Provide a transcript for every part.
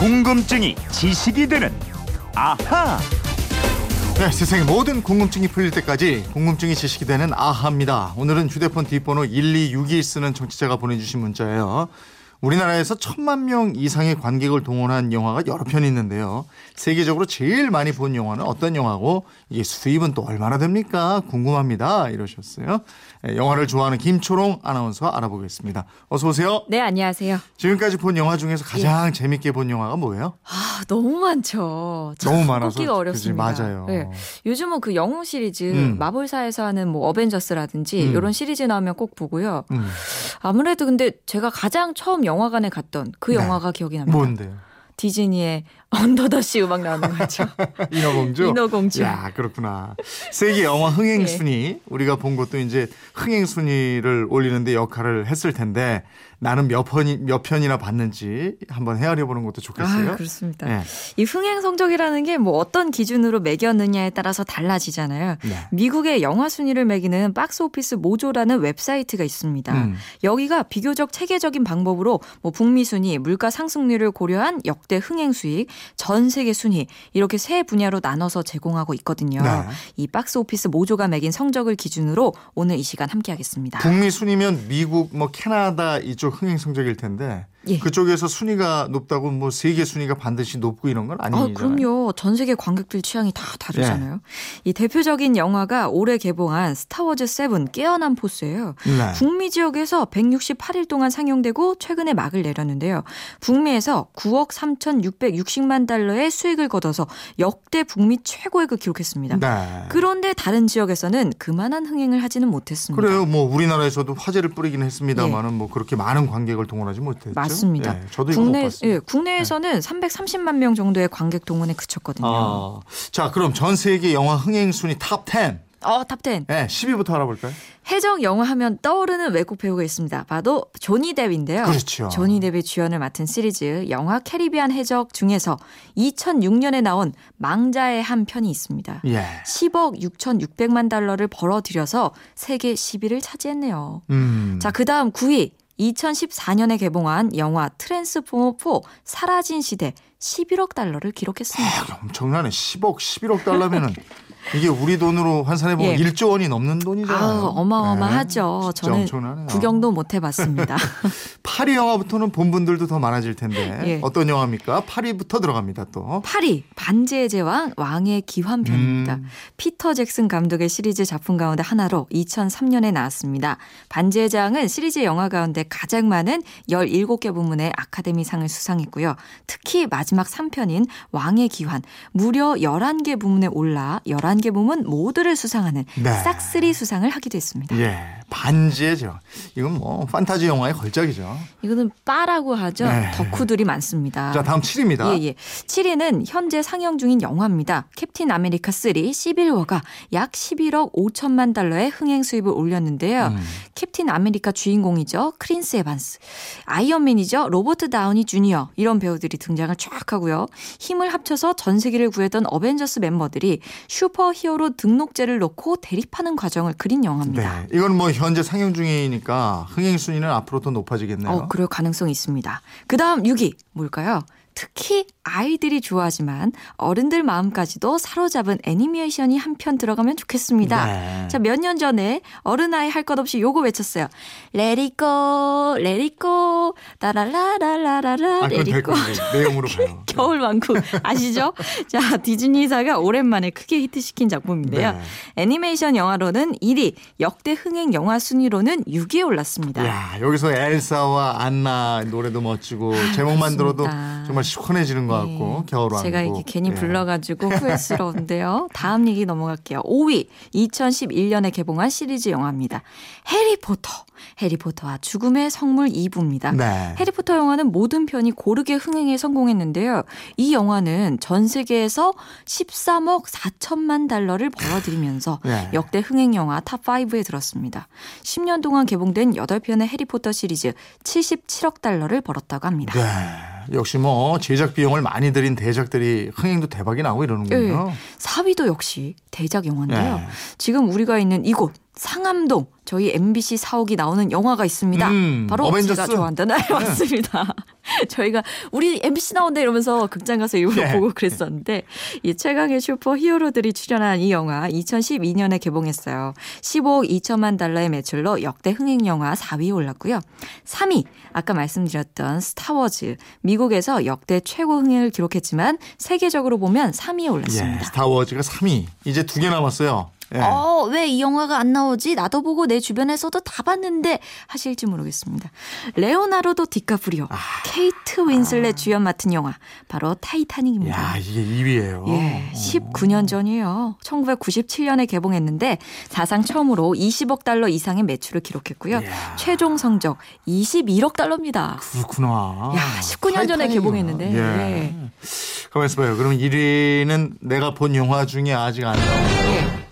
궁금증이 지식이 되는 아하. 네, 세상의 모든 궁금증이 풀릴 때까지 궁금증이 지식이 되는 아하입니다. 오늘은 휴대폰 뒷번호 1261 쓰는 청취자가 보내주신 문자예요. 우리나라에서 천만 명 이상의 관객을 동원한 영화가 여러 편 있는데요. 세계적으로 제일 많이 본 영화는 어떤 영화고 이게 수입은 또 얼마나 됩니까? 궁금합니다. 이러셨어요. 네, 영화를 좋아하는 김초롱 아나운서 알아보겠습니다. 어서 오세요. 네, 안녕하세요. 지금까지 본 영화 중에서 가장 재밌게 본 영화가 뭐예요? 아, 너무 많죠. 너무 많아서 꼽기가 어렵습니다. 그치, 맞아요. 네. 요즘은 그 영웅 시리즈, 음. 마블사에서 하는 뭐 어벤져스라든지 음. 이런 시리즈 나오면 꼭 보고요. 음, 아무래도 근데 제가 가장 처음 영화관에 갔던 그 네. 영화가 기억이 납니다. 뭔데요? 디즈니의 언더더시 음악 나오는 거죠. 인어공주? 인어공주. 야, 그렇구나. 세계 영화 흥행 순위 우리가 본 것도 이제 흥행 순위를 올리는데 역할을 했을 텐데 나는 몇 편이 몇 편이나 봤는지 한번 헤아려 보는 것도 좋겠어요. 아, 그렇습니다. 네. 이 흥행 성적이라는 게 뭐 어떤 기준으로 매겼느냐에 따라서 달라지잖아요. 네. 미국의 영화 순위를 매기는 박스 오피스 모조라는 웹사이트가 있습니다. 음. 여기가 비교적 체계적인 방법으로 뭐 북미 순위, 물가 상승률을 고려한 역대 흥행 수익, 전 세계 순위 이렇게 세 분야로 나눠서 제공하고 있거든요. 네. 이 박스 오피스 모조가 매긴 성적을 기준으로 오늘 이 시간 함께하겠습니다. 북미 순위면 미국 뭐 캐나다 이쪽 흥행 성적일 텐데 예. 그쪽에서 순위가 높다고 뭐 세계 순위가 반드시 높고 이런 건 아, 아니잖아요. 그럼요. 전 세계 관객들 취향이 다 다르잖아요. 네. 이 대표적인 영화가 올해 개봉한 스타워즈 7 깨어난 포스예요. 네. 북미 지역에서 168일 동안 상영되고 최근에 막을 내렸는데요. 북미에서 9억 3,660만 달러의 수익을 거둬서 역대 북미 최고액을 기록했습니다. 네. 그런데 다른 지역에서는 그만한 흥행을 하지는 못했습니다. 그래요. 뭐 우리나라에서도 화제를 뿌리긴 했습니다만은 뭐 그렇게 많은 관객을 동원하지 못했죠. 예. 맞습니다. 예, 저도 국내. 예, 국내에서는 330만 명 정도의 관객 동원에 그쳤거든요. 아, 자, 그럼 전 세계 영화 흥행 순위 top 10. 어, top 10. 네, 10위부터 알아볼까요? 해적 영화 하면 떠오르는 외국 배우가 있습니다. 바로 조니 뎁인데요. 그렇죠. 조니 뎁이 주연을 맡은 시리즈 영화 캐리비안 해적 중에서 2006년에 나온 망자의 함 편이 있습니다. 예. 10억 6,600만 달러를 벌어들여서 세계 10위를 차지했네요. 음. 자, 그 다음 9위. 2014년에 개봉한 영화 트랜스포머 4 사라진 시대 11억 달러를 기록했습니다. 아, 엄청나네. 10억, 11억 달러면은 이게 우리 돈으로 환산해 보면 예. 1조 원이 넘는 돈이잖아요. 아우, 어마어마하죠. 네, 저는 엄청나네요. 구경도 못 해봤습니다. 파리 영화부터는 본 분들도 더 많아질 텐데 예. 어떤 영화입니까? 파리부터 들어갑니다 또. 8위 반지의 제왕 왕의 귀환편입니다. 음. 피터 잭슨 감독의 시리즈 작품 가운데 하나로 2003년에 나왔습니다. 반지의 제왕은 시리즈 영화 가운데 가장 많은 17개 부문의 아카데미상을 수상했고요. 특히 마지막 3편인 왕의 귀환 무려 11개 부문에 올라 11개 부문 모두를 수상하는 네. 싹쓸이 수상을 하기도 했습니다. 예. 반지의 제왕. 이건 뭐 판타지 영화의 걸작이죠. 이거는 빠라고 하죠. 네. 덕후들이 많습니다. 자, 다음 7위입니다. 예, 예. 7위는 현재 상영 중인 영화입니다. 캡틴 아메리카 3 Civil War가 약 11억 5천만 달러의 흥행 수입을 올렸는데요. 음. 캡틴 아메리카 주인공이죠. 크리스 에반스. 아이언맨이죠. 로버트 다우니 주니어. 이런 배우들이 등장을 쫙 하고요. 힘을 합쳐서 전 세계를 구했던 어벤져스 멤버들이 슈퍼 히어로 등록제를 놓고 대립하는 과정을 그린 영화입니다. 네. 이건 뭐 현재 상영 중이니까 흥행 순위는 앞으로 더 높아지겠네요. 어, 그럴 가능성이 있습니다. 그 다음 6위 뭘까요? 특히 아이들이 좋아하지만 어른들 마음까지도 사로잡은 애니메이션이 한 편 들어가면 좋겠습니다. 네. 자, 몇 년 전에 어른아이 할 것 없이 요거 외쳤어요. Let it go, let it go, 따라라라라라라, 아, 그건 let it 될 go. 건데 내용으로 봐요. 겨울왕국 아시죠? 자, 디즈니사가 오랜만에 크게 히트시킨 작품인데요. 네. 애니메이션 영화로는 1위, 역대 흥행 영화 순위로는 6위에 올랐습니다. 야, 여기서 엘사와 안나 노래도 멋지고 제목만 들어도 맞습니다. 정말 시원해지는 것 같고 네. 겨울왕국. 제가 이렇게 괜히 예. 불러가지고 후회스러운데요. 다음 얘기 넘어갈게요. 5위 2011년에 개봉한 시리즈 영화입니다. 해리포터. 해리포터와 죽음의 성물 2부입니다. 네. 해리포터 영화는 모든 편이 고르게 흥행에 성공했는데요. 이 영화는 전 세계에서 13억 4천만 달러를 벌어들이면서 네. 역대 흥행 영화 탑5에 들었습니다. 10년 동안 개봉된 8편의 해리포터 시리즈 77억 달러를 벌었다고 합니다. 네. 역시 뭐 제작 비용을 많이 들인 대작들이 흥행도 대박이 나고 이러는군요. 네. 4위도 역시 대작 영화인데요. 네. 지금 우리가 있는 이곳 상암동 저희 MBC 사옥이 나오는 영화가 있습니다. 음, 바로 어벤져스? 제가 좋아한다는 네, 맞습니다. 저희가 우리 MC 나온다 이러면서 극장 가서 일부러 네. 보고 그랬었는데 이 최강의 슈퍼 히어로들이 출연한 이 영화 2012년에 개봉했어요. 15억 2천만 달러의 매출로 역대 흥행 영화 4위에 올랐고요. 3위 아까 말씀드렸던 스타워즈 미국에서 역대 최고 흥행을 기록했지만 세계적으로 보면 3위에 예, 올랐습니다. 스타워즈가 3위. 이제 두 개 남았어요. 예. 어, 왜 이 영화가 안 나오지? 나도 보고 내 주변에서도 다 봤는데 하실지 모르겠습니다. 레오나르도 디카프리오, 케이트 윈슬렛 주연 맡은 영화 바로 타이타닉입니다. 야, 이게 2위예요. 예, 19년 전이에요. 1997년에 개봉했는데 사상 처음으로 20억 달러 이상의 매출을 기록했고요. 이야. 최종 성적 21억 달러입니다. 그렇구나. 야, 19년 전에. 개봉했는데. 예. 예. 가만 있어봐요. 그럼 1위는 내가 본 영화 중에 아직 안 나온 거. 예.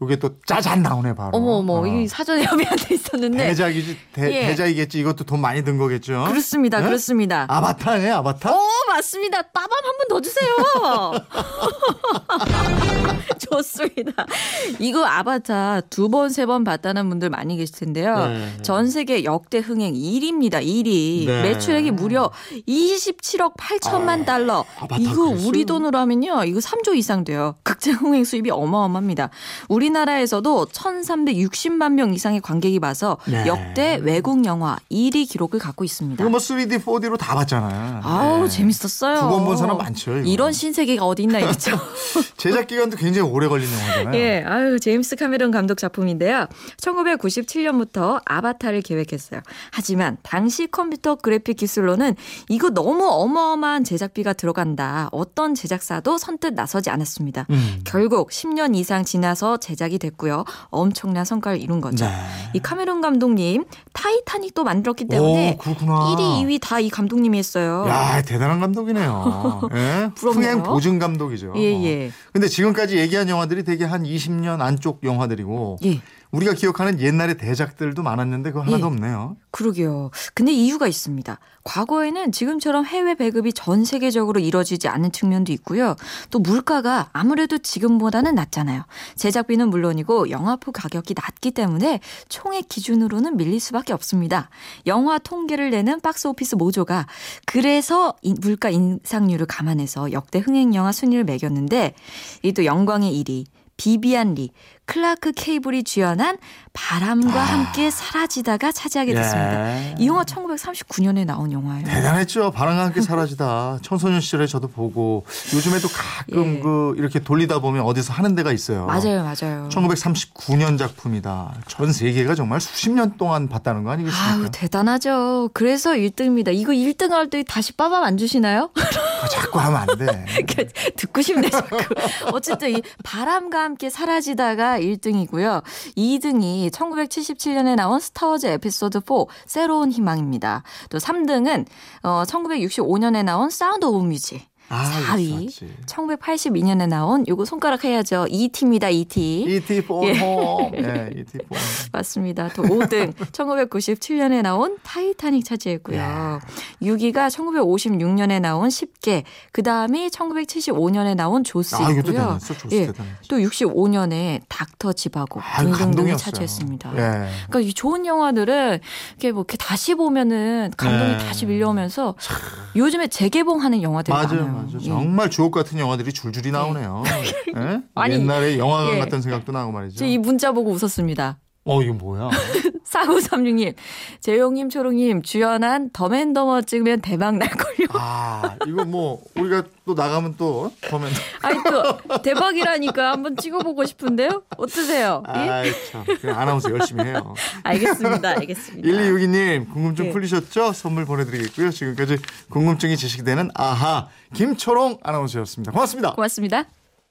이게 또 짜잔 나오네 바로. 어머 어머, 어. 이 사전에 협의한테 있었는데 대작이지 대, 예. 대작이겠지. 이것도 돈 많이 든 거겠죠. 그렇습니다. 예? 그렇습니다. 아바타네 아바타. 오, 맞습니다. 빠밤 한 번 더 주세요. 좋습니다. 이거 아바타 두 번, 세 번 봤다는 분들 많이 계실 텐데요. 네. 전 세계 역대 흥행 1위입니다. 1위. 네. 매출액이 무려 27억 8천만 달러. 아바타 이거 그랬어요? 우리 돈으로 하면요. 이거 3조 이상 돼요. 극장 흥행 수입이 어마어마합니다. 우리 나라에서도 1,360만 명 이상의 관객이 봐서 네. 역대 외국 영화 1위 기록을 갖고 있습니다. 이거 뭐 3D, 4D로 다 봤잖아요. 아우 네. 재밌었어요. 두 번 본 사람 많죠, 이거. 이런 신세계가 어디 있나 이랬죠. 제작 기간도 굉장히 오래 걸린 영화잖아요. 예, 아유 제임스 카메론 감독 작품인데요. 1997년부터 아바타를 계획했어요. 하지만 당시 컴퓨터 그래픽 기술로는 이거 너무 어마어마한 제작비가 들어간다. 어떤 제작사도 선뜻 나서지 않았습니다. 음. 결국 10년 이상 지나서 제작 이 됐고요. 엄청난 성과를 이룬 거죠. 네. 이 카메론 감독님 타이타닉도 만들었기 때문에 오, 그렇구나. 1위, 2위 다 이 감독님이 했어요. 야, 대단한 감독이네요. 예? 흥행 보증 감독이죠. 예, 예. 근데 지금까지 얘기한 영화들이 되게 한 20년 안쪽 영화들이고 예. 우리가 기억하는 옛날의 대작들도 많았는데 그거 하나도 예. 없네요. 그러게요. 근데 이유가 있습니다. 과거에는 지금처럼 해외 배급이 전 세계적으로 이뤄지지 않은 측면도 있고요. 또 물가가 아무래도 지금보다는 낮잖아요. 제작비는 물론이고 영화표 가격이 낮기 때문에 총액 기준으로는 밀릴 수밖에 없습니다. 영화 통계를 내는 박스 오피스 모조가 그래서 이 물가 인상률을 감안해서 역대 흥행 영화 순위를 매겼는데 이 또 영광의 1위 비비안 리, 클라크 게이블이 주연한 바람과 함께 사라지다가 차지하게 됐습니다. 아. 예. 이 영화 1939년에 나온 영화예요. 대단했죠. 바람과 함께 사라지다. 청소년 시절에 저도 보고 요즘에도 가끔 예. 그 이렇게 돌리다 보면 어디서 하는 데가 있어요. 맞아요, 맞아요. 1939년 작품이다. 전 세계가 정말 수십 년 동안 봤다는 거 아니겠습니까? 아우 대단하죠. 그래서 1등입니다. 이거 1등 할 때 다시 빠밤 안 주시나요? 아, 자꾸 하면 안 돼. 듣고 싶네 자꾸. 어쨌든 이 바람과 함께 사라지다가 1등이고요. 2등이 1977년에 나온 스타워즈 에피소드 4 새로운 희망입니다. 또 3등은 어 1965년에 나온 사운드 오브 뮤직. 아, 4위. 있었지. 1982년에 나온 요거 손가락 해야죠. ET입니다. ET. E.T. phone 예. 홈. 예, E.T. phone. 맞습니다. 또 5등 1997년에 나온 타이타닉 차지했고요. 6위가 1956년에 나온 10개. 그 다음이 1975년에 나온 조스 아, 있고요. 조스 예. 대단했죠. 또 65년에 닥터 지바고 아, 등등등이. 차지했습니다. 예. 그러니까 이 좋은 영화들은 이렇게 뭐 이렇게 다시 보면은 감동이 네. 다시 밀려오면서 요즘에 재개봉하는 영화들이 많아요. 맞아요. 예. 정말 주옥 같은 영화들이 줄줄이 나오네요. 예? 아니, 옛날에 영화관 예. 같은 생각도 나고 말이죠. 저 이 문자 보고 웃었습니다. 어, 이거 뭐야? 4936님, 재용님, 초롱님, 주연한 더맨더머 찍으면 대박 날걸요. 아, 이거 뭐 우리가 또 나가면 또 보면 아니, 또, 대박이라니까 한번 찍어보고 싶은데요? 어떠세요? 예? 아이 참. 그냥 아나운서 열심히 해요. 알겠습니다, 알겠습니다. 1262님 궁금증 예. 풀리셨죠? 선물 보내드리겠고요. 지금까지 궁금증이 지식되는 아하 김초롱 아나운서였습니다. 고맙습니다. 고맙습니다.